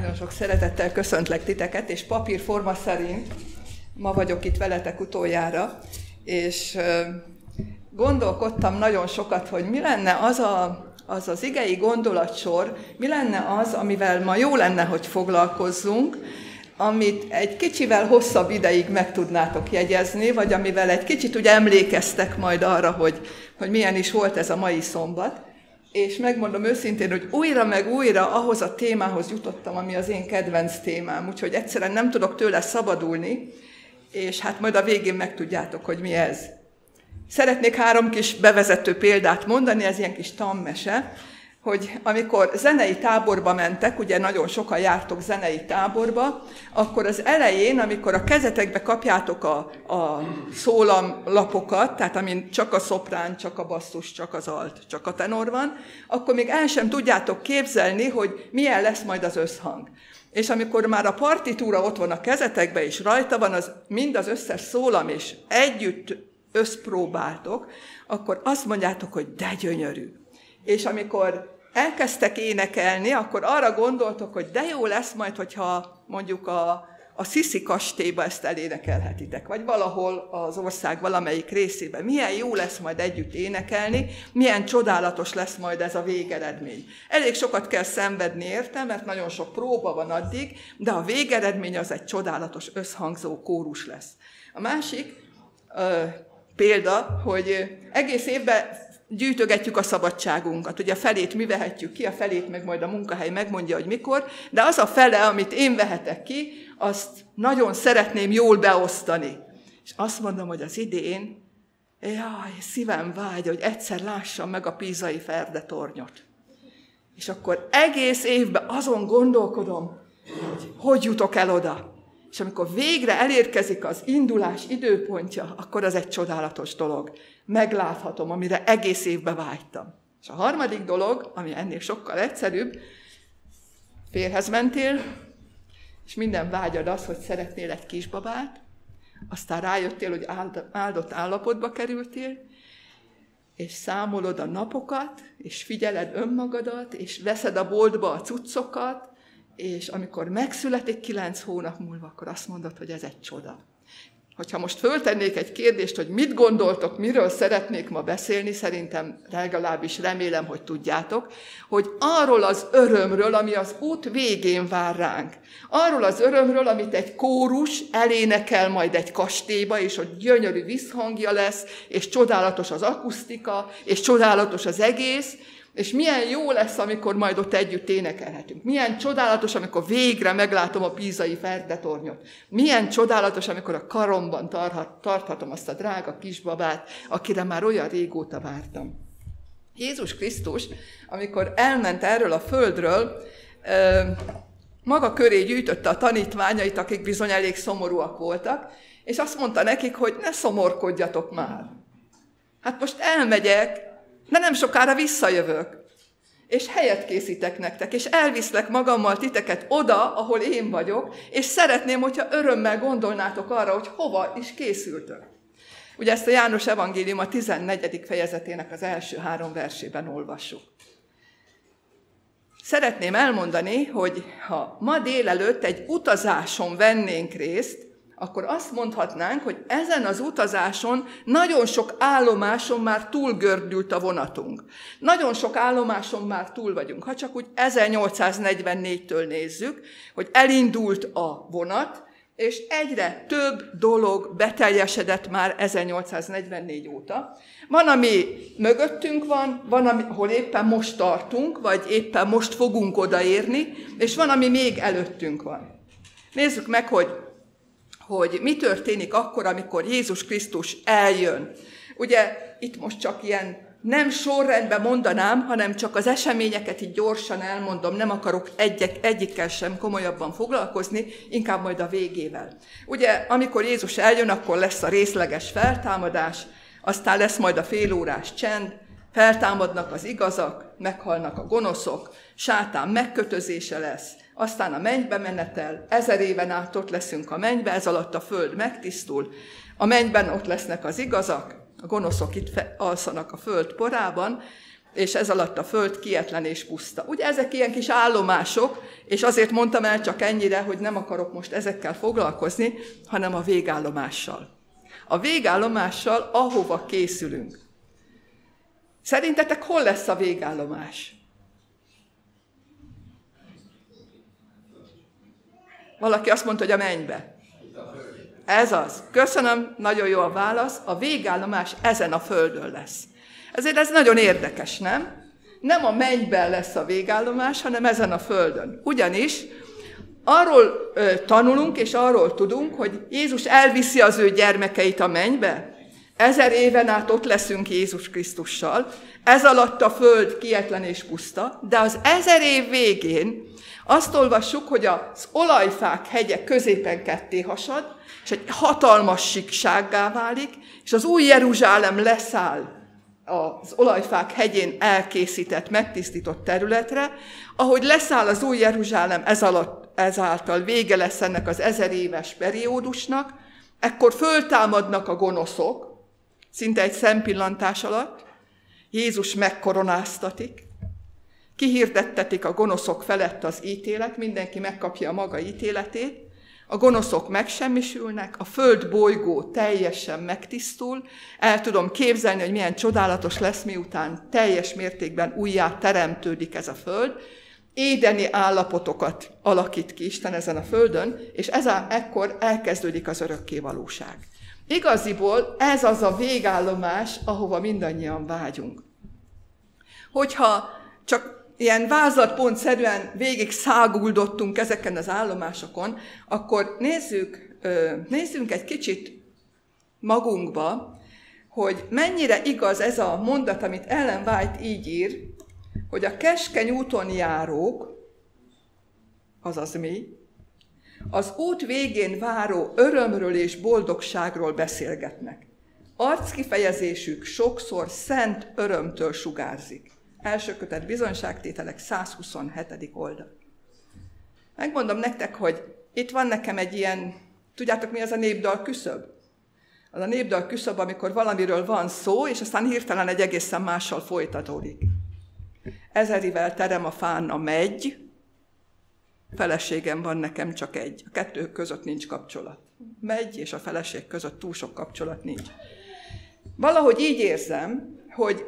Nagyon sok szeretettel köszöntlek titeket, és papírforma szerint ma vagyok itt veletek utoljára, és gondolkodtam nagyon sokat, hogy mi lenne az a, az, az igei gondolatsor, mi lenne az, amivel ma jó lenne, hogy foglalkozzunk, amit egy kicsivel hosszabb ideig meg tudnátok jegyezni, vagy amivel egy kicsit ugye emlékeztek majd arra, hogy, hogy milyen is volt ez a mai szombat. És megmondom őszintén, hogy újra meg újra ahhoz a témához jutottam, ami az én kedvenc témám, úgyhogy egyszerűen nem tudok tőle szabadulni, és hát majd a végén megtudjátok, hogy mi ez. Szeretnék három kis bevezető példát mondani, ez ilyen kis tammese, hogy amikor zenei táborba mentek, ugye nagyon sokan jártok zenei táborba, akkor az elején, amikor a kezetekbe kapjátok a, a szólamlapokat, tehát amin csak a szoprán, csak a basszus, csak az alt, csak a tenor van, akkor még el sem tudjátok képzelni, hogy milyen lesz majd az összhang. És amikor már a partitúra ott van a kezetekbe, és rajta van az, mind az összes szólam, és együtt összpróbáltok, akkor azt mondjátok, hogy de gyönyörű. És amikor elkezdtek énekelni, akkor arra gondoltok, hogy de jó lesz majd, hogyha mondjuk a, a Sziszi kastélyba ezt elénekelhetitek, vagy valahol az ország valamelyik részében. Milyen jó lesz majd együtt énekelni, milyen csodálatos lesz majd ez a végeredmény. Elég sokat kell szenvedni érte, mert nagyon sok próba van addig, de a végeredmény az egy csodálatos összhangzó kórus lesz. A másik ö, példa, hogy egész évben gyűjtögetjük a szabadságunkat. Ugye a felét mi vehetjük ki, a felét meg majd a munkahely megmondja, hogy mikor, de az a fele, amit én vehetek ki, azt nagyon szeretném jól beosztani. És azt mondom, hogy az idén, jaj, szívem vágy, hogy egyszer lássam meg a pízai ferdetornyot. És akkor egész évben azon gondolkodom, hogy hogy jutok el oda. És amikor végre elérkezik az indulás időpontja, akkor az egy csodálatos dolog. Megláthatom, amire egész évben vágytam. És a harmadik dolog, ami ennél sokkal egyszerűbb, férhez mentél, és minden vágyad az, hogy szeretnél egy kisbabát, aztán rájöttél, hogy áldott állapotba kerültél, és számolod a napokat, és figyeled önmagadat, és veszed a boltba a cuccokat, és amikor megszületik kilenc hónap múlva, akkor azt mondod, hogy ez egy csoda. Hogyha most föltennék egy kérdést, hogy mit gondoltok, miről szeretnék ma beszélni, szerintem legalábbis remélem, hogy tudjátok, hogy arról az örömről, ami az út végén vár ránk. Arról az örömről, amit egy kórus elénekel majd egy kastélyba, és hogy gyönyörű visszhangja lesz, és csodálatos az akusztika, és csodálatos az egész, és milyen jó lesz, amikor majd ott együtt énekelhetünk. Milyen csodálatos, amikor végre meglátom a pízai ferdetornyot. Milyen csodálatos, amikor a karomban tarhat, tarthatom azt a drága kisbabát, akire már olyan régóta vártam. Jézus Krisztus, amikor elment erről a földről, maga köré gyűjtötte a tanítványait, akik bizony elég szomorúak voltak, és azt mondta nekik, hogy ne szomorkodjatok már. Hát most elmegyek, de nem sokára visszajövök, és helyet készítek nektek, és elviszlek magammal titeket oda, ahol én vagyok, és szeretném, hogyha örömmel gondolnátok arra, hogy hova is készültök. Ugye ezt a János Evangélium a 14. fejezetének az első három versében olvassuk. Szeretném elmondani, hogy ha ma délelőtt egy utazáson vennénk részt, akkor azt mondhatnánk, hogy ezen az utazáson nagyon sok állomáson már túlgördült a vonatunk. Nagyon sok állomáson már túl vagyunk. Ha csak úgy 1844-től nézzük, hogy elindult a vonat, és egyre több dolog beteljesedett már 1844 óta. Van, ami mögöttünk van, van, ahol éppen most tartunk, vagy éppen most fogunk odaérni, és van, ami még előttünk van. Nézzük meg, hogy hogy mi történik akkor, amikor Jézus Krisztus eljön. Ugye itt most csak ilyen nem sorrendben mondanám, hanem csak az eseményeket így gyorsan elmondom, nem akarok egyek, egyikkel sem komolyabban foglalkozni, inkább majd a végével. Ugye, amikor Jézus eljön, akkor lesz a részleges feltámadás, aztán lesz majd a félórás csend, feltámadnak az igazak, meghalnak a gonoszok, sátán megkötözése lesz, aztán a mennybe menetel, ezer éven át ott leszünk a mennybe, ez alatt a föld megtisztul, a mennyben ott lesznek az igazak, a gonoszok itt alszanak a föld porában, és ez alatt a föld kietlen és puszta. Ugye ezek ilyen kis állomások, és azért mondtam el csak ennyire, hogy nem akarok most ezekkel foglalkozni, hanem a végállomással. A végállomással, ahova készülünk. Szerintetek hol lesz a végállomás? Valaki azt mondta, hogy a mennybe. Ez az. Köszönöm, nagyon jó a válasz. A végállomás ezen a földön lesz. Ezért ez nagyon érdekes, nem? Nem a mennyben lesz a végállomás, hanem ezen a földön. Ugyanis arról ö, tanulunk és arról tudunk, hogy Jézus elviszi az ő gyermekeit a mennybe. Ezer éven át ott leszünk Jézus Krisztussal. Ez alatt a föld kietlen és puszta, de az ezer év végén azt olvassuk, hogy az olajfák hegye középen ketté hasad, és egy hatalmas siksággá válik, és az új Jeruzsálem leszáll az olajfák hegyén elkészített, megtisztított területre, ahogy leszáll az új Jeruzsálem ez alatt, ezáltal vége lesz ennek az ezer éves periódusnak, ekkor föltámadnak a gonoszok, szinte egy szempillantás alatt, Jézus megkoronáztatik, kihirdettetik a gonoszok felett az ítélet, mindenki megkapja a maga ítéletét, a gonoszok megsemmisülnek, a föld bolygó teljesen megtisztul, el tudom képzelni, hogy milyen csodálatos lesz, miután teljes mértékben újjá teremtődik ez a föld, édeni állapotokat alakít ki Isten ezen a földön, és ez a, ekkor elkezdődik az örökké valóság. Igaziból ez az a végállomás, ahova mindannyian vágyunk. Hogyha csak ilyen vázlatpontszerűen végig száguldottunk ezeken az állomásokon, akkor nézzük, nézzünk egy kicsit magunkba, hogy mennyire igaz ez a mondat, amit Ellen White így ír, hogy a keskeny úton járók, azaz mi, az út végén váró örömről és boldogságról beszélgetnek. Arckifejezésük sokszor szent örömtől sugárzik. Első kötet bizonyságtételek 127. oldal. Megmondom nektek, hogy itt van nekem egy ilyen, tudjátok mi az a népdal küszöb? Az a népdal küszöb, amikor valamiről van szó, és aztán hirtelen egy egészen mással folytatódik. Ezerivel terem a fán a megy, feleségem van nekem csak egy. A kettő között nincs kapcsolat. Megy és a feleség között túl sok kapcsolat nincs. Valahogy így érzem, hogy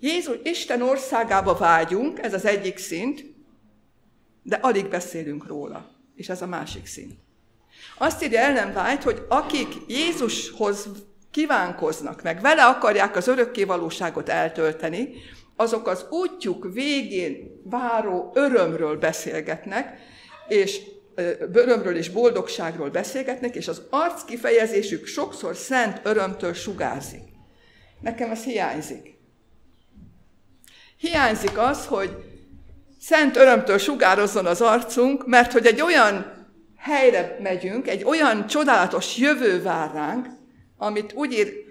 Jézus, Isten országába vágyunk, ez az egyik szint, de alig beszélünk róla, és ez a másik szint. Azt írja Ellen White, hogy akik Jézushoz kívánkoznak, meg vele akarják az örökké valóságot eltölteni, azok az útjuk végén váró örömről beszélgetnek, és örömről és boldogságról beszélgetnek, és az arc kifejezésük sokszor szent örömtől sugárzik. Nekem ez hiányzik. Hiányzik az, hogy szent örömtől sugározzon az arcunk, mert hogy egy olyan helyre megyünk, egy olyan csodálatos jövő vár ránk, amit úgy ír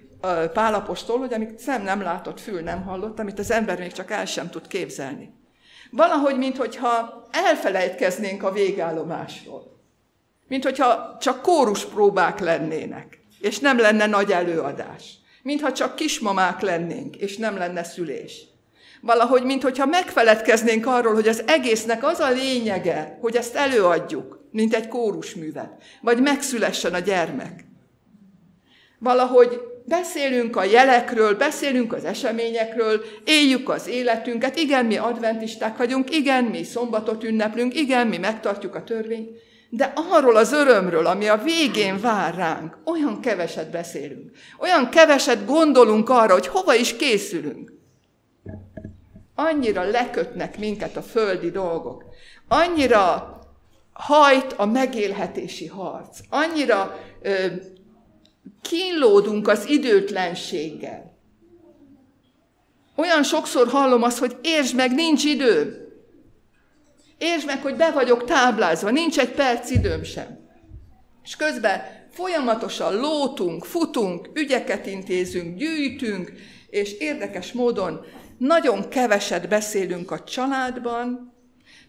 Pálapostól, hogy amit szem nem látott, fül nem hallott, amit az ember még csak el sem tud képzelni. Valahogy, mintha elfelejtkeznénk a végállomásról. Mint hogyha csak kórus próbák lennének, és nem lenne nagy előadás. Mintha csak kismamák lennénk, és nem lenne szülés valahogy, mintha megfeledkeznénk arról, hogy az egésznek az a lényege, hogy ezt előadjuk, mint egy kórusművet, vagy megszülessen a gyermek. Valahogy beszélünk a jelekről, beszélünk az eseményekről, éljük az életünket, igen, mi adventisták vagyunk, igen, mi szombatot ünneplünk, igen, mi megtartjuk a törvényt, de arról az örömről, ami a végén vár ránk, olyan keveset beszélünk. Olyan keveset gondolunk arra, hogy hova is készülünk. Annyira lekötnek minket a földi dolgok. Annyira hajt a megélhetési harc. Annyira kínlódunk az időtlenséggel. Olyan sokszor hallom azt, hogy értsd meg, nincs idő. Értsd meg, hogy be vagyok táblázva, nincs egy perc időm sem. És közben folyamatosan lótunk, futunk, ügyeket intézünk, gyűjtünk, és érdekes módon nagyon keveset beszélünk a családban,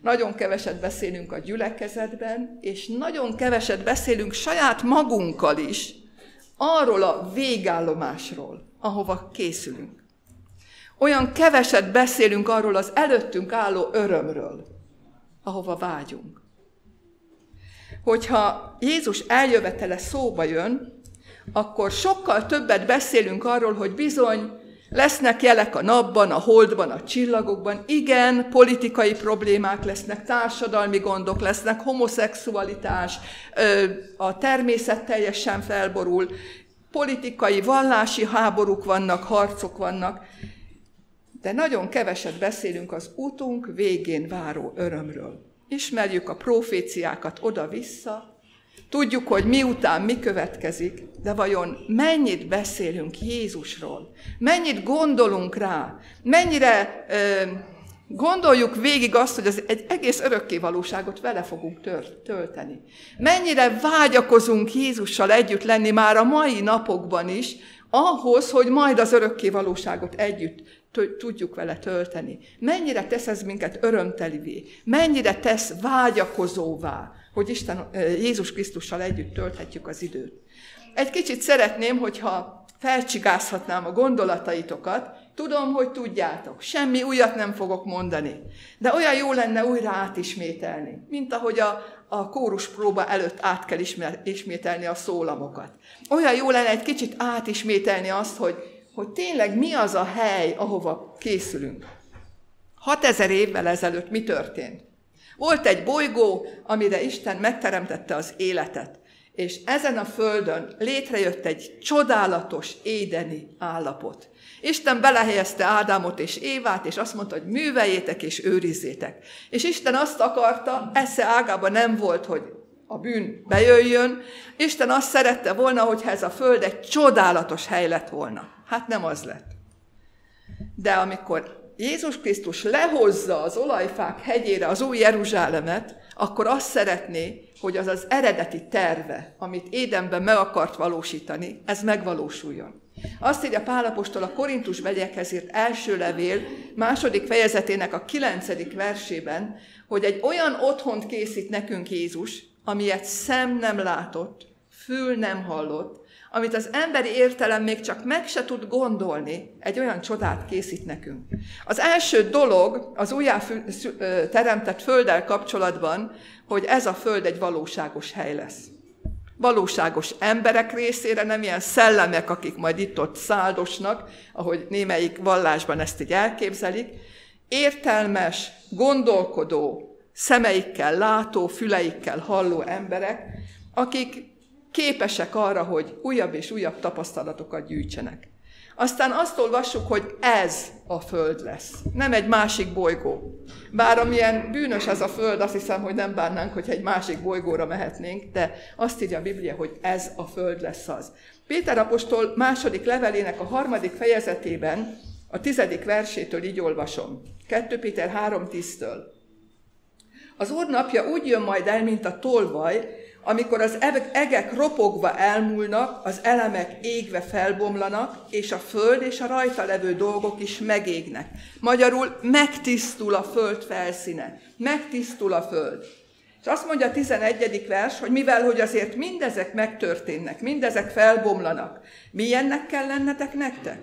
nagyon keveset beszélünk a gyülekezetben, és nagyon keveset beszélünk saját magunkkal is arról a végállomásról, ahova készülünk. Olyan keveset beszélünk arról az előttünk álló örömről, ahova vágyunk. Hogyha Jézus eljövetele szóba jön, akkor sokkal többet beszélünk arról, hogy bizony lesznek jelek a napban, a holdban, a csillagokban. Igen, politikai problémák lesznek, társadalmi gondok lesznek, homoszexualitás, a természet teljesen felborul, politikai, vallási háborúk vannak, harcok vannak, de nagyon keveset beszélünk az útunk végén váró örömről. Ismerjük a proféciákat oda-vissza, tudjuk, hogy miután mi következik, de vajon mennyit beszélünk Jézusról? Mennyit gondolunk rá? Mennyire ö, gondoljuk végig azt, hogy az egy egész örökké valóságot vele fogunk tölteni? Mennyire vágyakozunk Jézussal együtt lenni már a mai napokban is, ahhoz, hogy majd az örökké valóságot együtt tudjuk vele tölteni. Mennyire tesz ez minket örömtelivé, mennyire tesz vágyakozóvá, hogy Isten, Jézus Krisztussal együtt tölthetjük az időt. Egy kicsit szeretném, hogyha felcsigázhatnám a gondolataitokat, tudom, hogy tudjátok, semmi újat nem fogok mondani, de olyan jó lenne újra átismételni, mint ahogy a, a kórus próba előtt át kell ismételni a szólamokat. Olyan jó lenne egy kicsit átismételni azt, hogy hogy tényleg mi az a hely, ahova készülünk. 6000 évvel ezelőtt mi történt? Volt egy bolygó, amire Isten megteremtette az életet, és ezen a földön létrejött egy csodálatos édeni állapot. Isten belehelyezte Ádámot és Évát, és azt mondta, hogy műveljétek és őrizzétek. És Isten azt akarta, esze ágában nem volt, hogy a bűn bejöjjön. Isten azt szerette volna, hogyha ez a föld egy csodálatos hely lett volna. Hát nem az lett. De amikor Jézus Krisztus lehozza az olajfák hegyére az új Jeruzsálemet, akkor azt szeretné, hogy az az eredeti terve, amit Édenben meg akart valósítani, ez megvalósuljon. Azt írja Pálapostól a Korintus begyekhez írt első levél második fejezetének a kilencedik versében, hogy egy olyan otthont készít nekünk Jézus, amilyet szem nem látott, fül nem hallott, amit az emberi értelem még csak meg se tud gondolni, egy olyan csodát készít nekünk. Az első dolog az újjá teremtett földdel kapcsolatban, hogy ez a föld egy valóságos hely lesz. Valóságos emberek részére, nem ilyen szellemek, akik majd itt-ott száldosnak, ahogy némelyik vallásban ezt így elképzelik, értelmes, gondolkodó, szemeikkel látó, füleikkel halló emberek, akik képesek arra, hogy újabb és újabb tapasztalatokat gyűjtsenek. Aztán azt olvassuk, hogy ez a Föld lesz, nem egy másik bolygó. Bár amilyen bűnös ez a Föld, azt hiszem, hogy nem bánnánk, hogyha egy másik bolygóra mehetnénk, de azt írja a Biblia, hogy ez a Föld lesz az. Péter apostol második levelének a harmadik fejezetében, a tizedik versétől így olvasom. 2 Péter 3.10-től. Az Úr napja úgy jön majd el, mint a tolvaj, amikor az egek ropogva elmúlnak, az elemek égve felbomlanak, és a föld és a rajta levő dolgok is megégnek. Magyarul megtisztul a föld felszíne, megtisztul a föld. És azt mondja a 11. vers, hogy mivel, hogy azért mindezek megtörténnek, mindezek felbomlanak, milyennek kell lennetek nektek?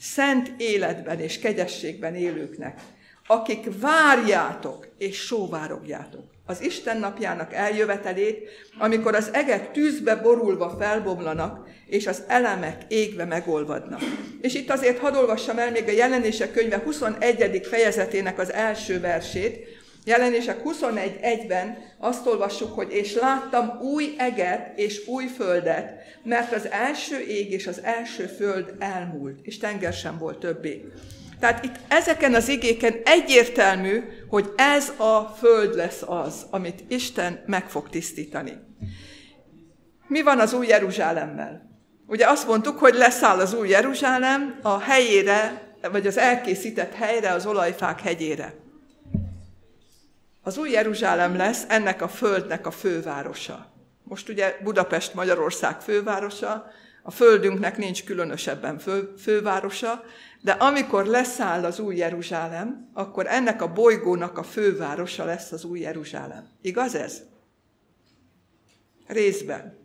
Szent életben és kegyességben élőknek, akik várjátok és sóvárogjátok az Isten napjának eljövetelét, amikor az egek tűzbe borulva felbomlanak, és az elemek égve megolvadnak. És itt azért hadd olvassam el még a jelenések könyve 21. fejezetének az első versét. Jelenések 21.1-ben azt olvassuk, hogy és láttam új eget és új földet, mert az első ég és az első föld elmúlt, és tenger sem volt többé. Tehát itt ezeken az igéken egyértelmű, hogy ez a föld lesz az, amit Isten meg fog tisztítani. Mi van az új Jeruzsálemmel? Ugye azt mondtuk, hogy leszáll az új Jeruzsálem a helyére, vagy az elkészített helyre, az olajfák hegyére. Az új Jeruzsálem lesz ennek a földnek a fővárosa. Most ugye Budapest Magyarország fővárosa, a földünknek nincs különösebben fő, fővárosa, de amikor leszáll az új Jeruzsálem, akkor ennek a bolygónak a fővárosa lesz az új Jeruzsálem. Igaz ez? Részben.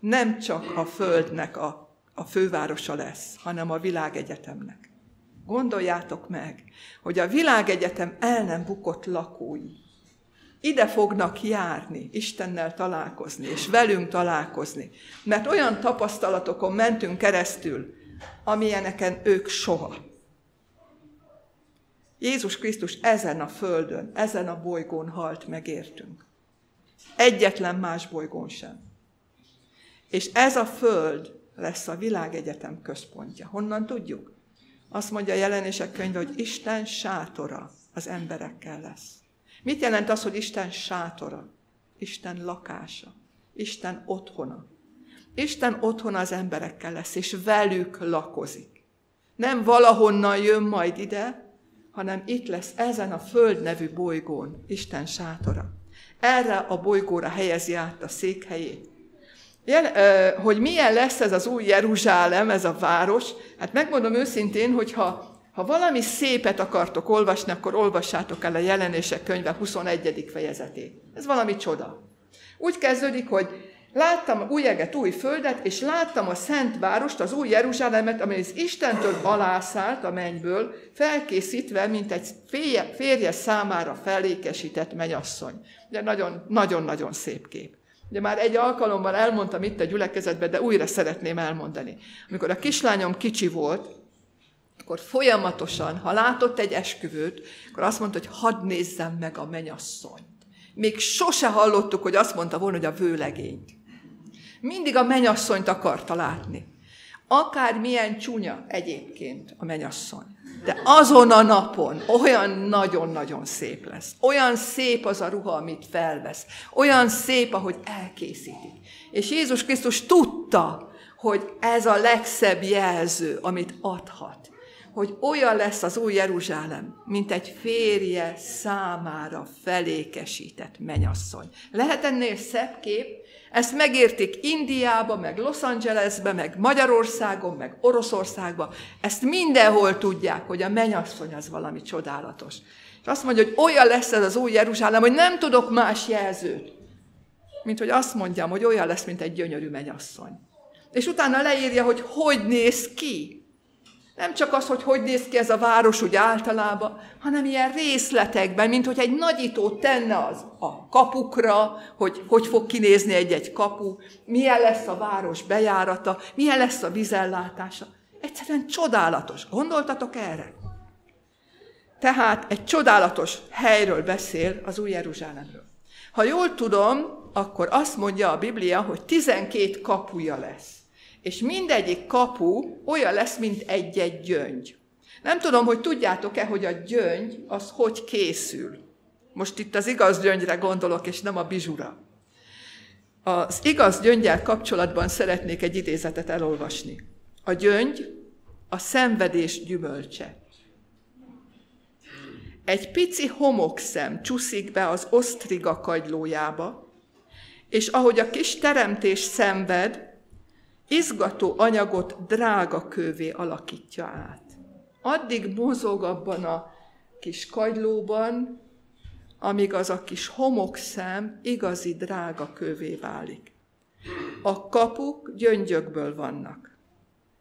Nem csak a Földnek a, a fővárosa lesz, hanem a világegyetemnek. Gondoljátok meg, hogy a világegyetem el nem bukott lakói ide fognak járni, Istennel találkozni, és velünk találkozni. Mert olyan tapasztalatokon mentünk keresztül, amilyeneken ők soha. Jézus Krisztus ezen a földön, ezen a bolygón halt megértünk. Egyetlen más bolygón sem. És ez a föld lesz a világegyetem központja. Honnan tudjuk? Azt mondja a jelenések könyve, hogy Isten sátora az emberekkel lesz. Mit jelent az, hogy Isten sátora? Isten lakása. Isten otthona. Isten otthona az emberekkel lesz, és velük lakozik. Nem valahonnan jön majd ide, hanem itt lesz ezen a Föld nevű bolygón Isten sátora. Erre a bolygóra helyezi át a székhelyét. hogy milyen lesz ez az új Jeruzsálem, ez a város, hát megmondom őszintén, hogy ha valami szépet akartok olvasni, akkor olvassátok el a jelenések könyve 21. fejezetét. Ez valami csoda. Úgy kezdődik, hogy láttam új eget, új földet, és láttam a szent várost, az új Jeruzsálemet, amely az Istentől alászállt a mennyből, felkészítve, mint egy férje, férje számára felékesített menyasszony. Ugye nagyon-nagyon szép kép. Ugye már egy alkalommal elmondtam itt a gyülekezetben, de újra szeretném elmondani. Amikor a kislányom kicsi volt, akkor folyamatosan, ha látott egy esküvőt, akkor azt mondta, hogy hadd nézzem meg a menyasszonyt. Még sose hallottuk, hogy azt mondta volna, hogy a vőlegényt. Mindig a menyasszonyt akarta látni. Akár milyen csúnya egyébként a menyasszony. De azon a napon olyan nagyon-nagyon szép lesz. Olyan szép az a ruha, amit felvesz. Olyan szép, ahogy elkészítik. És Jézus Krisztus tudta, hogy ez a legszebb jelző, amit adhat hogy olyan lesz az új Jeruzsálem, mint egy férje számára felékesített menyasszony. Lehet ennél szebb kép? Ezt megértik Indiába, meg Los Angelesbe, meg Magyarországon, meg Oroszországban. Ezt mindenhol tudják, hogy a menyasszony az valami csodálatos. És azt mondja, hogy olyan lesz ez az új Jeruzsálem, hogy nem tudok más jelzőt, mint hogy azt mondjam, hogy olyan lesz, mint egy gyönyörű menyasszony. És utána leírja, hogy hogy néz ki. Nem csak az, hogy hogy néz ki ez a város úgy általában, hanem ilyen részletekben, mint hogy egy nagyító tenne az a kapukra, hogy hogy fog kinézni egy-egy kapu, milyen lesz a város bejárata, milyen lesz a vizellátása. Egyszerűen csodálatos. Gondoltatok erre? Tehát egy csodálatos helyről beszél az új Jeruzsálemről. Ha jól tudom, akkor azt mondja a Biblia, hogy 12 kapuja lesz és mindegyik kapu olyan lesz, mint egy-egy gyöngy. Nem tudom, hogy tudjátok-e, hogy a gyöngy az hogy készül. Most itt az igaz gyöngyre gondolok, és nem a bizsura. Az igaz gyöngyel kapcsolatban szeretnék egy idézetet elolvasni. A gyöngy a szenvedés gyümölcse. Egy pici homokszem csúszik be az osztriga kagylójába, és ahogy a kis teremtés szenved, izgató anyagot drága kővé alakítja át. Addig mozog abban a kis kagylóban, amíg az a kis homokszem igazi drága kővé válik. A kapuk gyöngyökből vannak.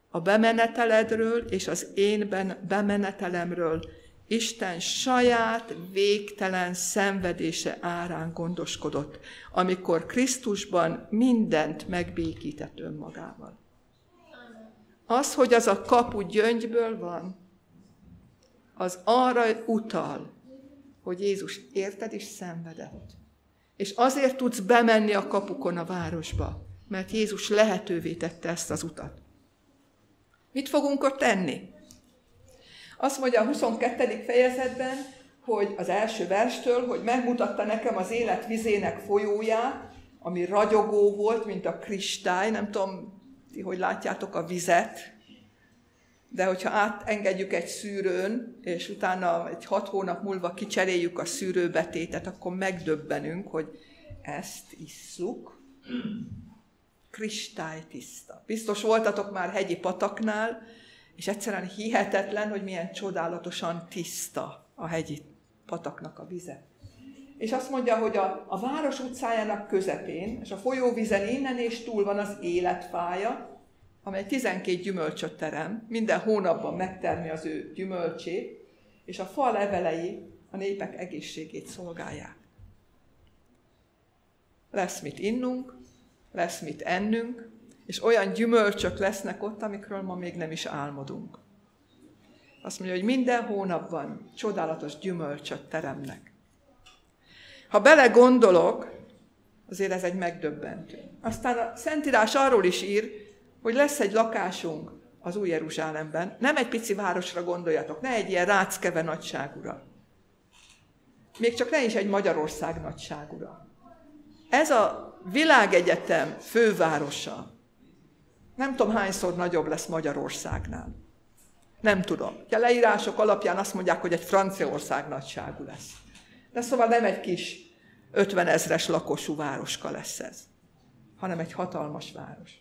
A bemeneteledről és az én bemenetelemről Isten saját végtelen szenvedése árán gondoskodott, amikor Krisztusban mindent megbékített önmagával. Az, hogy az a kapu gyöngyből van, az arra utal, hogy Jézus érted is szenvedett. És azért tudsz bemenni a kapukon a városba, mert Jézus lehetővé tette ezt az utat. Mit fogunk ott tenni? Azt mondja a 22. fejezetben, hogy az első verstől, hogy megmutatta nekem az élet vizének folyóját, ami ragyogó volt, mint a kristály, nem tudom, ti hogy látjátok a vizet, de hogyha átengedjük egy szűrőn, és utána egy hat hónap múlva kicseréljük a szűrőbetétet, akkor megdöbbenünk, hogy ezt isszuk. Kristálytiszta. Biztos voltatok már hegyi pataknál, és egyszerűen hihetetlen, hogy milyen csodálatosan tiszta a hegyi pataknak a vize. És azt mondja, hogy a, a város utcájának közepén, és a folyóvizen innen és túl van az életfája, amely 12 gyümölcsöt terem, minden hónapban megtermi az ő gyümölcsét, és a fa levelei a népek egészségét szolgálják. Lesz mit innunk, lesz mit ennünk, és olyan gyümölcsök lesznek ott, amikről ma még nem is álmodunk. Azt mondja, hogy minden hónapban csodálatos gyümölcsöt teremnek. Ha belegondolok, azért ez egy megdöbbentő. Aztán a Szentírás arról is ír, hogy lesz egy lakásunk az Új Jeruzsálemben. Nem egy pici városra gondoljatok, ne egy ilyen ráckeve nagyságúra. Még csak ne is egy Magyarország nagyságúra. Ez a világegyetem fővárosa. Nem tudom, hányszor nagyobb lesz Magyarországnál. Nem tudom. A leírások alapján azt mondják, hogy egy Franciaország nagyságú lesz. De szóval nem egy kis 50 ezres lakosú városka lesz ez, hanem egy hatalmas város.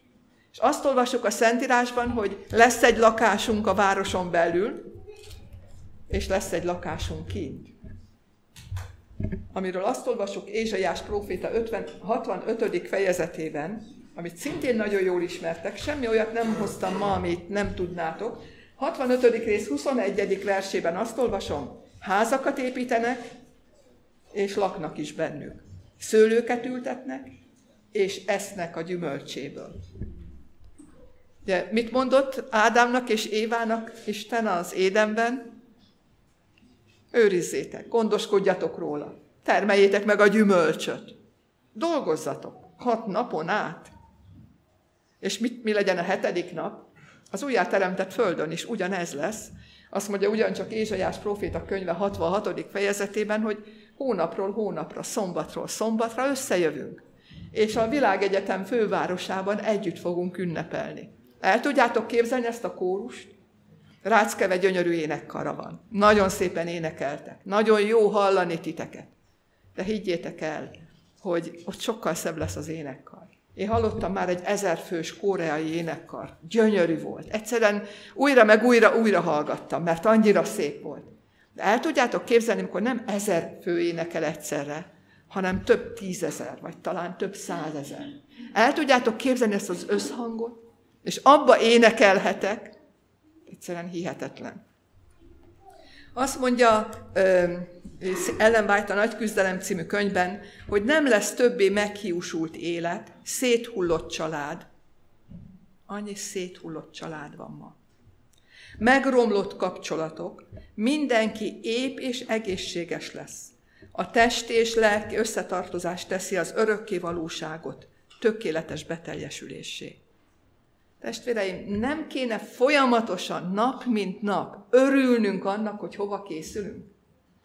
És azt olvasjuk a Szentírásban, hogy lesz egy lakásunk a városon belül, és lesz egy lakásunk kint. Amiről azt olvasjuk Ézsaiás próféta 50, 65. fejezetében, amit szintén nagyon jól ismertek, semmi olyat nem hoztam ma, amit nem tudnátok. 65. rész 21. versében azt olvasom, házakat építenek, és laknak is bennük. Szőlőket ültetnek, és esznek a gyümölcséből. Ugye, mit mondott Ádámnak és Évának Isten az édenben? Őrizzétek, gondoskodjatok róla, termeljétek meg a gyümölcsöt, dolgozzatok hat napon át. És mit, mi legyen a hetedik nap? Az újjáteremtett földön is ugyanez lesz. Azt mondja ugyancsak Ézsaiás proféta könyve 66. fejezetében, hogy hónapról hónapra, szombatról szombatra összejövünk. És a világegyetem fővárosában együtt fogunk ünnepelni. El tudjátok képzelni ezt a kórust? Ráckeve gyönyörű énekkara van. Nagyon szépen énekeltek. Nagyon jó hallani titeket. De higgyétek el, hogy ott sokkal szebb lesz az énekkar. Én hallottam már egy ezerfős koreai énekkar. Gyönyörű volt. Egyszerűen újra meg újra, újra hallgattam, mert annyira szép volt. De el tudjátok képzelni, amikor nem ezer fő énekel egyszerre, hanem több tízezer, vagy talán több százezer. El tudjátok képzelni ezt az összhangot? És abba énekelhetek, egyszerűen hihetetlen. Azt mondja Ellen White a Nagy Küzdelem című könyvben, hogy nem lesz többé meghiúsult élet, széthullott család. Annyi széthullott család van ma. Megromlott kapcsolatok, mindenki ép és egészséges lesz. A test és lelki összetartozás teszi az örökké valóságot tökéletes beteljesülésé. Testvéreim, nem kéne folyamatosan, nap mint nap örülnünk annak, hogy hova készülünk?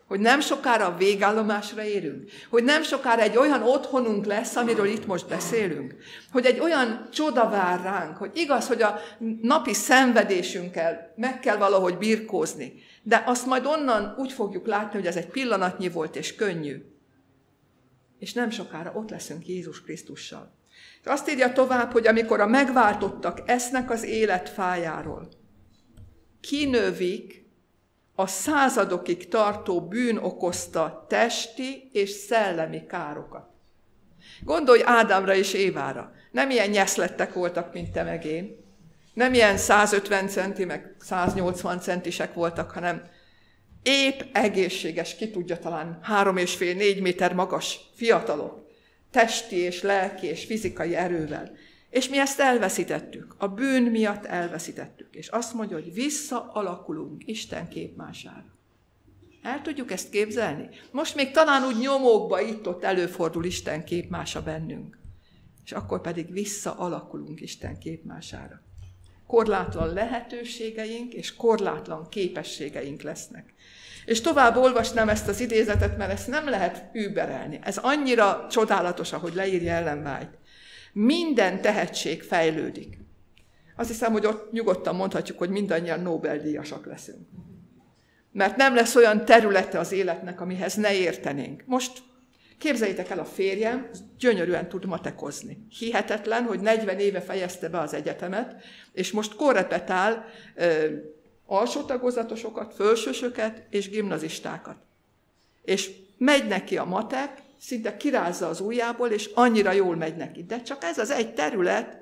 Hogy nem sokára a végállomásra érünk? Hogy nem sokára egy olyan otthonunk lesz, amiről itt most beszélünk? Hogy egy olyan csoda vár ránk, hogy igaz, hogy a napi szenvedésünkkel meg kell valahogy birkózni, de azt majd onnan úgy fogjuk látni, hogy ez egy pillanatnyi volt és könnyű. És nem sokára ott leszünk Jézus Krisztussal. És azt írja tovább, hogy amikor a megváltottak esznek az élet fájáról, kinövik a századokig tartó bűn okozta testi és szellemi károkat. Gondolj Ádámra és Évára. Nem ilyen nyeszlettek voltak, mint te meg én. Nem ilyen 150 centi, meg 180 centisek voltak, hanem épp egészséges, ki tudja talán három és fél, négy méter magas fiatalok testi és lelki és fizikai erővel. És mi ezt elveszítettük. A bűn miatt elveszítettük. És azt mondja, hogy visszaalakulunk Isten képmására. El tudjuk ezt képzelni? Most még talán úgy nyomókba itt-ott előfordul Isten képmása bennünk. És akkor pedig visszaalakulunk Isten képmására. Korlátlan lehetőségeink és korlátlan képességeink lesznek. És tovább olvasnám ezt az idézetet, mert ezt nem lehet überelni. Ez annyira csodálatos, ahogy leírja Ellen White. Minden tehetség fejlődik. Azt hiszem, hogy ott nyugodtan mondhatjuk, hogy mindannyian Nobel-díjasak leszünk. Mert nem lesz olyan területe az életnek, amihez ne értenénk. Most képzeljétek el, a férjem gyönyörűen tud matekozni. Hihetetlen, hogy 40 éve fejezte be az egyetemet, és most korrepetál alsó tagozatosokat, fölsősöket és gimnazistákat. És megy neki a matek, szinte kirázza az ujjából, és annyira jól megy neki. De csak ez az egy terület,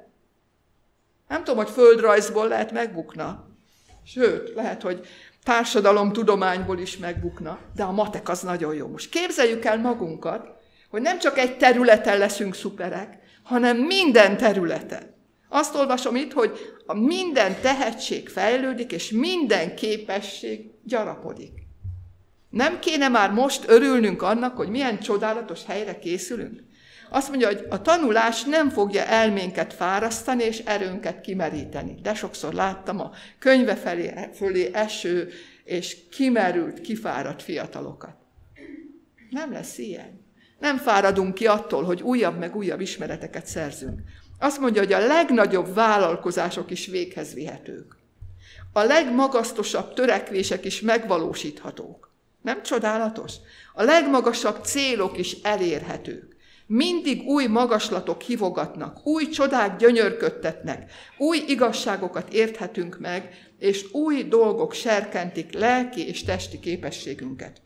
Nem tudom, hogy földrajzból lehet megbukna. Sőt, lehet, hogy társadalomtudományból is megbukna, de a matek az nagyon jó. Most képzeljük el magunkat, hogy nem csak egy területen leszünk szuperek, hanem minden területen. Azt olvasom itt, hogy a minden tehetség fejlődik, és minden képesség gyarapodik. Nem kéne már most örülnünk annak, hogy milyen csodálatos helyre készülünk? Azt mondja, hogy a tanulás nem fogja elménket fárasztani és erőnket kimeríteni. De sokszor láttam a könyve felé, fölé eső és kimerült, kifáradt fiatalokat. Nem lesz ilyen. Nem fáradunk ki attól, hogy újabb meg újabb ismereteket szerzünk. Azt mondja, hogy a legnagyobb vállalkozások is véghez vihetők. A legmagasztosabb törekvések is megvalósíthatók. Nem csodálatos? A legmagasabb célok is elérhetők. Mindig új magaslatok hivogatnak, új csodák gyönyörködtetnek, új igazságokat érthetünk meg, és új dolgok serkentik lelki és testi képességünket.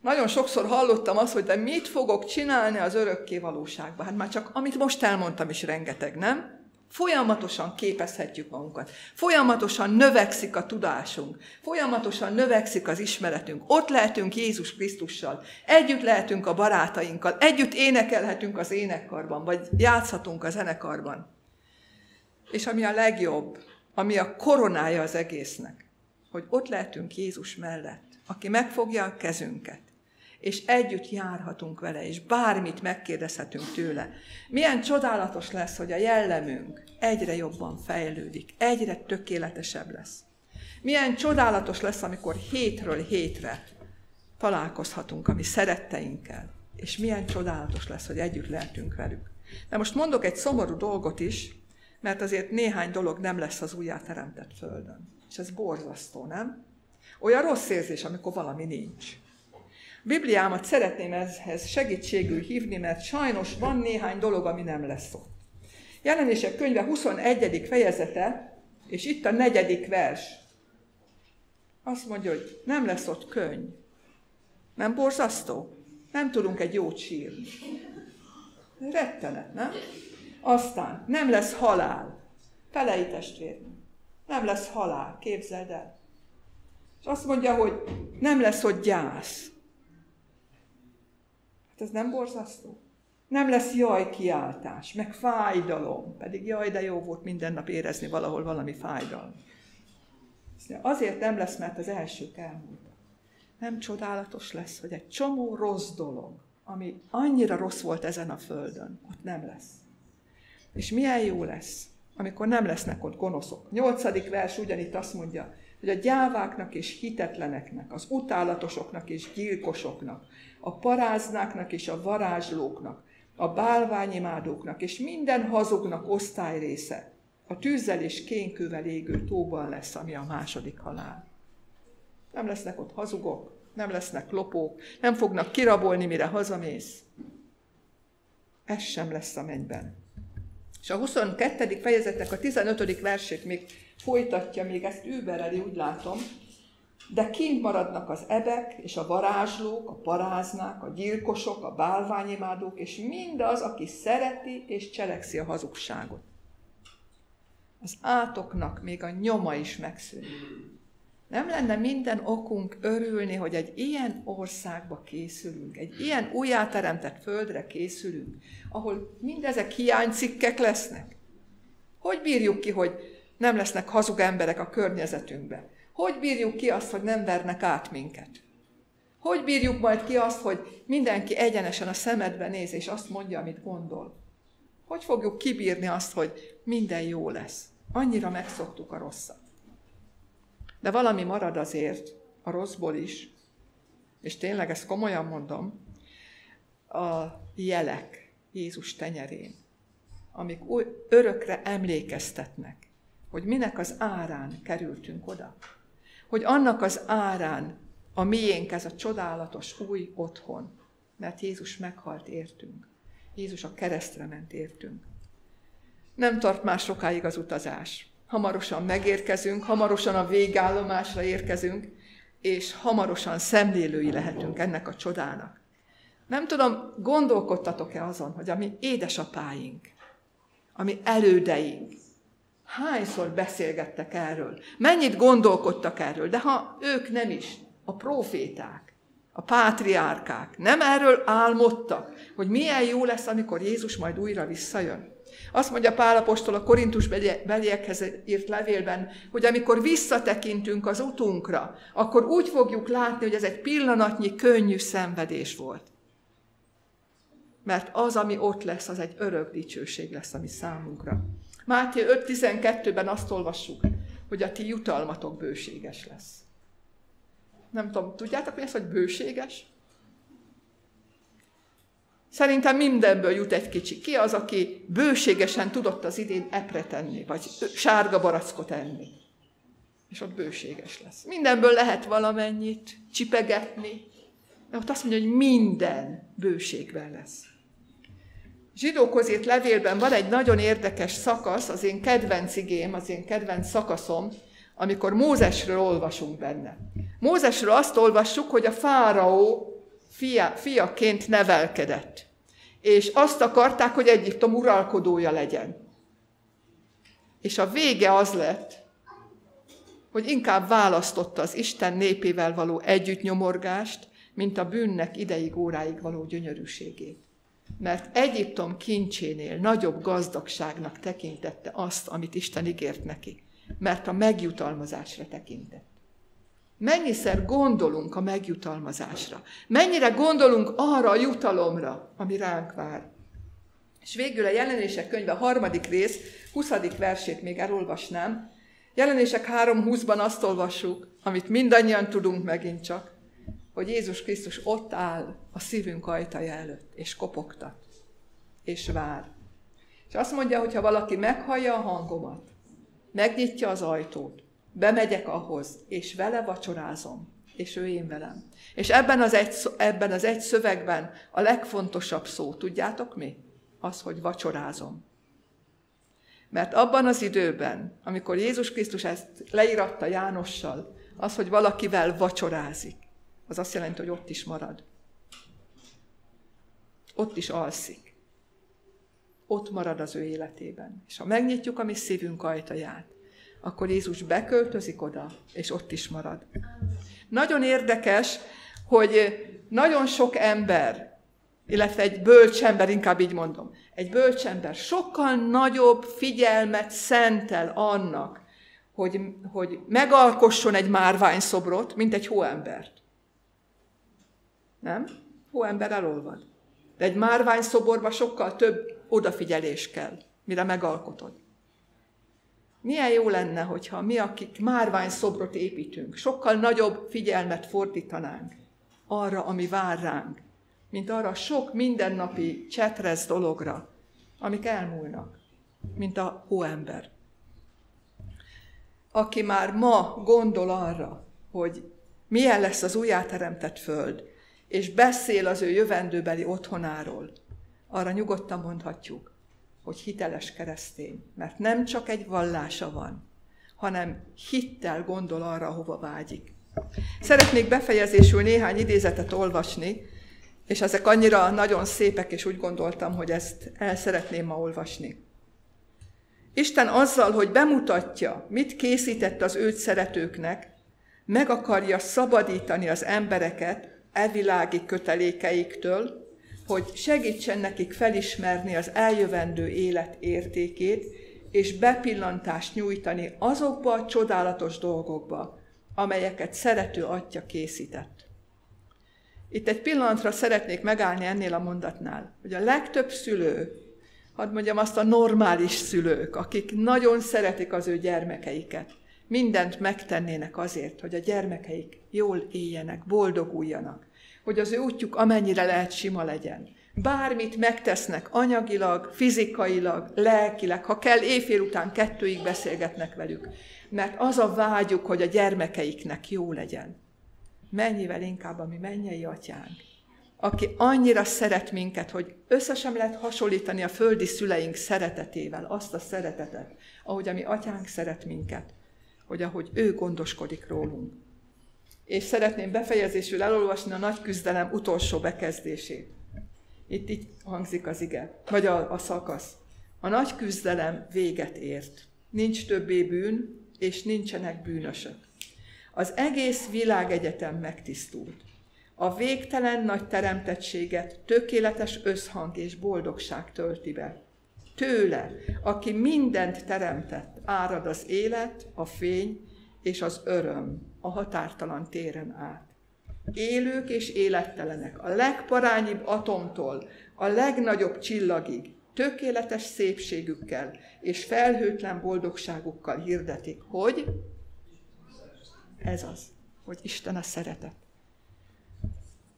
Nagyon sokszor hallottam azt, hogy de mit fogok csinálni az örökké valóságban. Hát már csak amit most elmondtam is rengeteg, nem? Folyamatosan képezhetjük magunkat. Folyamatosan növekszik a tudásunk. Folyamatosan növekszik az ismeretünk. Ott lehetünk Jézus Krisztussal. Együtt lehetünk a barátainkkal. Együtt énekelhetünk az énekkarban, vagy játszhatunk a zenekarban. És ami a legjobb, ami a koronája az egésznek, hogy ott lehetünk Jézus mellett, aki megfogja a kezünket, és együtt járhatunk vele, és bármit megkérdezhetünk tőle. Milyen csodálatos lesz, hogy a jellemünk egyre jobban fejlődik, egyre tökéletesebb lesz. Milyen csodálatos lesz, amikor hétről hétre találkozhatunk a mi szeretteinkkel, és milyen csodálatos lesz, hogy együtt lehetünk velük. De most mondok egy szomorú dolgot is, mert azért néhány dolog nem lesz az újjáteremtett földön. És ez borzasztó, nem? Olyan rossz érzés, amikor valami nincs. Bibliámat szeretném ezhez segítségül hívni, mert sajnos van néhány dolog, ami nem lesz ott. Jelenések könyve 21. fejezete, és itt a negyedik vers. Azt mondja, hogy nem lesz ott könny. Nem borzasztó? Nem tudunk egy jót sírni. Rettenet, nem? Aztán nem lesz halál. Felei testvérnő. Nem lesz halál, képzeld el. És azt mondja, hogy nem lesz ott gyász ez nem borzasztó? Nem lesz jaj kiáltás, meg fájdalom, pedig jaj, de jó volt minden nap érezni valahol valami fájdalom. Azért nem lesz, mert az elsők elmúltak. Nem csodálatos lesz, hogy egy csomó rossz dolog, ami annyira rossz volt ezen a földön, ott nem lesz. És milyen jó lesz, amikor nem lesznek ott gonoszok. Nyolcadik vers ugyanitt azt mondja, hogy a gyáváknak és hitetleneknek, az utálatosoknak és gyilkosoknak, a paráznáknak és a varázslóknak, a bálványimádóknak és minden hazugnak osztály része a tűzzel és kénkővel égő tóban lesz, ami a második halál. Nem lesznek ott hazugok, nem lesznek lopók, nem fognak kirabolni, mire hazamész. Ez sem lesz a mennyben. És a 22. fejezetnek a 15. versét még folytatja, még ezt übereli, úgy látom, de kint maradnak az ebek és a varázslók, a paráznák, a gyilkosok, a bálványimádók, és mindaz, aki szereti és cselekszi a hazugságot. Az átoknak még a nyoma is megszűnik. Nem lenne minden okunk örülni, hogy egy ilyen országba készülünk, egy ilyen újjáteremtett földre készülünk, ahol mindezek hiánycikkek lesznek? Hogy bírjuk ki, hogy nem lesznek hazug emberek a környezetünkben? Hogy bírjuk ki azt, hogy nem vernek át minket? Hogy bírjuk majd ki azt, hogy mindenki egyenesen a szemedbe néz, és azt mondja, amit gondol? Hogy fogjuk kibírni azt, hogy minden jó lesz? Annyira megszoktuk a rosszat. De valami marad azért a rosszból is, és tényleg ezt komolyan mondom, a jelek Jézus tenyerén, amik örökre emlékeztetnek, hogy minek az árán kerültünk oda hogy annak az árán a miénk ez a csodálatos új otthon, mert Jézus meghalt értünk. Jézus a keresztre ment értünk. Nem tart már sokáig az utazás. Hamarosan megérkezünk, hamarosan a végállomásra érkezünk, és hamarosan szemlélői lehetünk ennek a csodának. Nem tudom, gondolkodtatok-e azon, hogy a mi édesapáink, ami elődeink. Hányszor beszélgettek erről? Mennyit gondolkodtak erről? De ha ők nem is, a proféták, a pátriárkák nem erről álmodtak, hogy milyen jó lesz, amikor Jézus majd újra visszajön. Azt mondja Pál apostol a Korintus beliekhez írt levélben, hogy amikor visszatekintünk az utunkra, akkor úgy fogjuk látni, hogy ez egy pillanatnyi könnyű szenvedés volt. Mert az, ami ott lesz, az egy örök dicsőség lesz, ami számunkra. Máté 5.12-ben azt olvassuk, hogy a ti jutalmatok bőséges lesz. Nem tudom, tudjátok mi ez, hogy bőséges? Szerintem mindenből jut egy kicsi. Ki az, aki bőségesen tudott az idén epre tenni, vagy sárga barackot enni? És ott bőséges lesz. Mindenből lehet valamennyit csipegetni, de ott azt mondja, hogy minden bőségben lesz. Zsidókhoz írt levélben van egy nagyon érdekes szakasz, az én kedvenc igém, az én kedvenc szakaszom, amikor Mózesről olvasunk benne. Mózesről azt olvassuk, hogy a fáraó fia, fiaként nevelkedett. És azt akarták, hogy Egyiptom uralkodója legyen. És a vége az lett, hogy inkább választotta az Isten népével való együttnyomorgást, mint a bűnnek ideig óráig való gyönyörűségét. Mert Egyiptom kincsénél nagyobb gazdagságnak tekintette azt, amit Isten ígért neki, mert a megjutalmazásra tekintett. Mennyiszer gondolunk a megjutalmazásra? Mennyire gondolunk arra a jutalomra, ami ránk vár? És végül a jelenések könyve harmadik rész, 20. versét még elolvasnám. Jelenések 3.20-ban azt olvassuk, amit mindannyian tudunk megint csak, hogy Jézus Krisztus ott áll a szívünk ajtaja előtt, és kopogtat, és vár. És azt mondja, hogy ha valaki meghallja a hangomat, megnyitja az ajtót, bemegyek ahhoz, és vele vacsorázom, és ő én velem. És ebben az, egy, ebben az egy szövegben a legfontosabb szó, tudjátok mi? Az, hogy vacsorázom. Mert abban az időben, amikor Jézus Krisztus ezt leíratta Jánossal, az, hogy valakivel vacsorázik, az azt jelenti, hogy ott is marad. Ott is alszik. Ott marad az ő életében. És ha megnyitjuk a mi szívünk ajtaját, akkor Jézus beköltözik oda, és ott is marad. Nagyon érdekes, hogy nagyon sok ember, illetve egy bölcsember, inkább így mondom, egy bölcsember sokkal nagyobb figyelmet szentel annak, hogy, hogy megalkosson egy márványszobrot, mint egy hóembert. Nem? Hóember elolvad. De egy márványszoborba sokkal több odafigyelés kell, mire megalkotod. Milyen jó lenne, hogyha mi, akik márvány szobrot építünk, sokkal nagyobb figyelmet fordítanánk arra, ami vár ránk, mint arra sok mindennapi csetrez dologra, amik elmúlnak, mint a hóember. Aki már ma gondol arra, hogy milyen lesz az újjáteremtett föld, és beszél az ő jövendőbeli otthonáról, arra nyugodtan mondhatjuk, hogy hiteles keresztény, mert nem csak egy vallása van, hanem hittel gondol arra, hova vágyik. Szeretnék befejezésül néhány idézetet olvasni, és ezek annyira nagyon szépek, és úgy gondoltam, hogy ezt el szeretném ma olvasni. Isten azzal, hogy bemutatja, mit készített az őt szeretőknek, meg akarja szabadítani az embereket evilági kötelékeiktől, hogy segítsen nekik felismerni az eljövendő élet értékét, és bepillantást nyújtani azokba a csodálatos dolgokba, amelyeket szerető atya készített. Itt egy pillanatra szeretnék megállni ennél a mondatnál, hogy a legtöbb szülő, hadd mondjam azt a normális szülők, akik nagyon szeretik az ő gyermekeiket, mindent megtennének azért, hogy a gyermekeik jól éljenek, boldoguljanak, hogy az ő útjuk amennyire lehet sima legyen. Bármit megtesznek anyagilag, fizikailag, lelkileg, ha kell, éjfél után kettőig beszélgetnek velük, mert az a vágyuk, hogy a gyermekeiknek jó legyen. Mennyivel inkább a mi mennyei atyánk, aki annyira szeret minket, hogy összesen lehet hasonlítani a földi szüleink szeretetével, azt a szeretetet, ahogy a mi atyánk szeret minket, hogy ahogy ő gondoskodik rólunk és szeretném befejezésül elolvasni a nagy küzdelem utolsó bekezdését. Itt így hangzik az ige, vagy a, a szakasz. A nagy küzdelem véget ért. Nincs többé bűn, és nincsenek bűnösök. Az egész világegyetem megtisztult. A végtelen nagy teremtettséget tökéletes összhang és boldogság tölti be. Tőle, aki mindent teremtett, árad az élet, a fény és az öröm a határtalan téren át. Élők és élettelenek, a legparányibb atomtól a legnagyobb csillagig, tökéletes szépségükkel és felhőtlen boldogságukkal hirdetik, hogy ez az, hogy Isten a szeretet.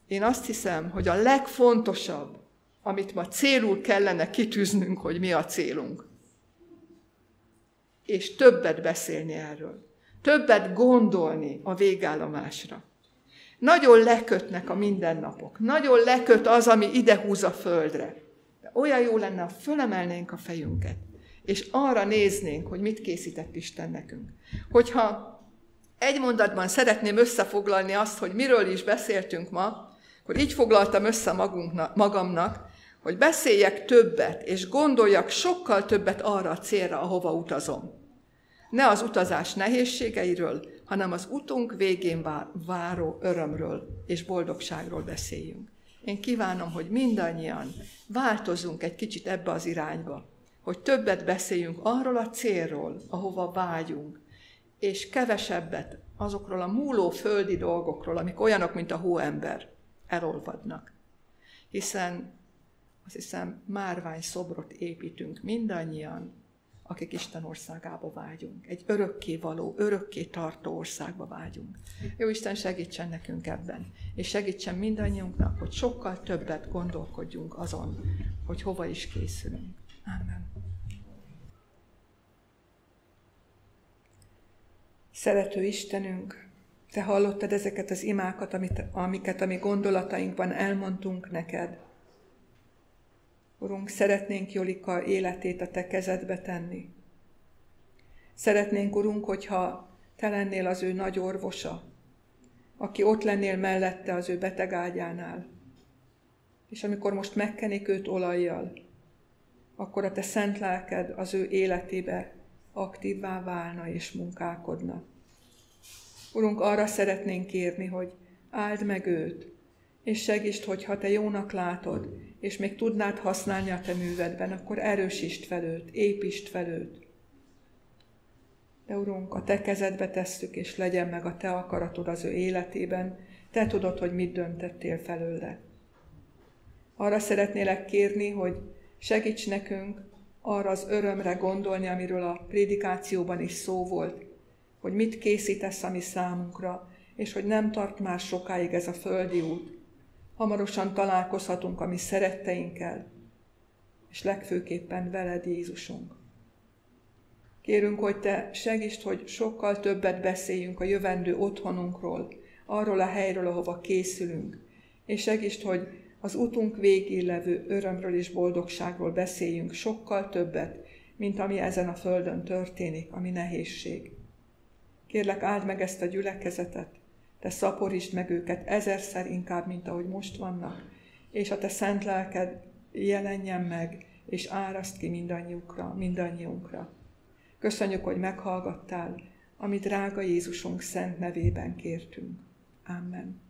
Én azt hiszem, hogy a legfontosabb, amit ma célul kellene kitűznünk, hogy mi a célunk. És többet beszélni erről. Többet gondolni a végállomásra. Nagyon lekötnek a mindennapok. Nagyon leköt az, ami ide húz a földre. De olyan jó lenne, ha fölemelnénk a fejünket, és arra néznénk, hogy mit készített Isten nekünk. Hogyha egy mondatban szeretném összefoglalni azt, hogy miről is beszéltünk ma, akkor így foglaltam össze magunknak, magamnak, hogy beszéljek többet, és gondoljak sokkal többet arra a célra, ahova utazom. Ne az utazás nehézségeiről, hanem az utunk végén váró örömről és boldogságról beszéljünk. Én kívánom, hogy mindannyian változunk egy kicsit ebbe az irányba, hogy többet beszéljünk arról a célról, ahova vágyunk, és kevesebbet azokról a múló földi dolgokról, amik olyanok, mint a hóember, elolvadnak. Hiszen azt hiszem, márvány szobrot építünk mindannyian, akik Isten országába vágyunk. Egy örökké való, örökké tartó országba vágyunk. Jó Isten segítsen nekünk ebben, és segítsen mindannyiunknak, hogy sokkal többet gondolkodjunk azon, hogy hova is készülünk. Amen. Szerető Istenünk, Te hallottad ezeket az imákat, amit, amiket a mi gondolatainkban elmondtunk neked. Urunk, szeretnénk Jolika életét a Te kezedbe tenni. Szeretnénk, Urunk, hogyha Te lennél az ő nagy orvosa, aki ott lennél mellette az ő betegágyánál. És amikor most megkenik őt olajjal, akkor a Te szent lelked az ő életébe aktívvá válna és munkálkodna. Urunk, arra szeretnénk kérni, hogy áld meg őt, és segítsd, hogy ha te jónak látod, és még tudnád használni a te művedben, akkor erősítsd fel őt, építsd fel őt. De Urunk, a te kezedbe tesszük, és legyen meg a te akaratod az ő életében, te tudod, hogy mit döntettél felőle. Arra szeretnélek kérni, hogy segíts nekünk arra az örömre gondolni, amiről a prédikációban is szó volt, hogy mit készítesz a mi számunkra, és hogy nem tart már sokáig ez a földi út. Hamarosan találkozhatunk a mi szeretteinkkel, és legfőképpen veled, Jézusunk. Kérünk, hogy Te segítsd, hogy sokkal többet beszéljünk a jövendő otthonunkról, arról a helyről, ahova készülünk, és segítsd, hogy az utunk végén levő örömről és boldogságról beszéljünk sokkal többet, mint ami ezen a földön történik, ami nehézség. Kérlek, áld meg ezt a gyülekezetet, te szaporítsd meg őket ezerszer inkább, mint ahogy most vannak, és a te szent lelked jelenjen meg, és áraszt ki mindannyiukra, mindannyiunkra. Köszönjük, hogy meghallgattál, amit drága Jézusunk szent nevében kértünk. Amen.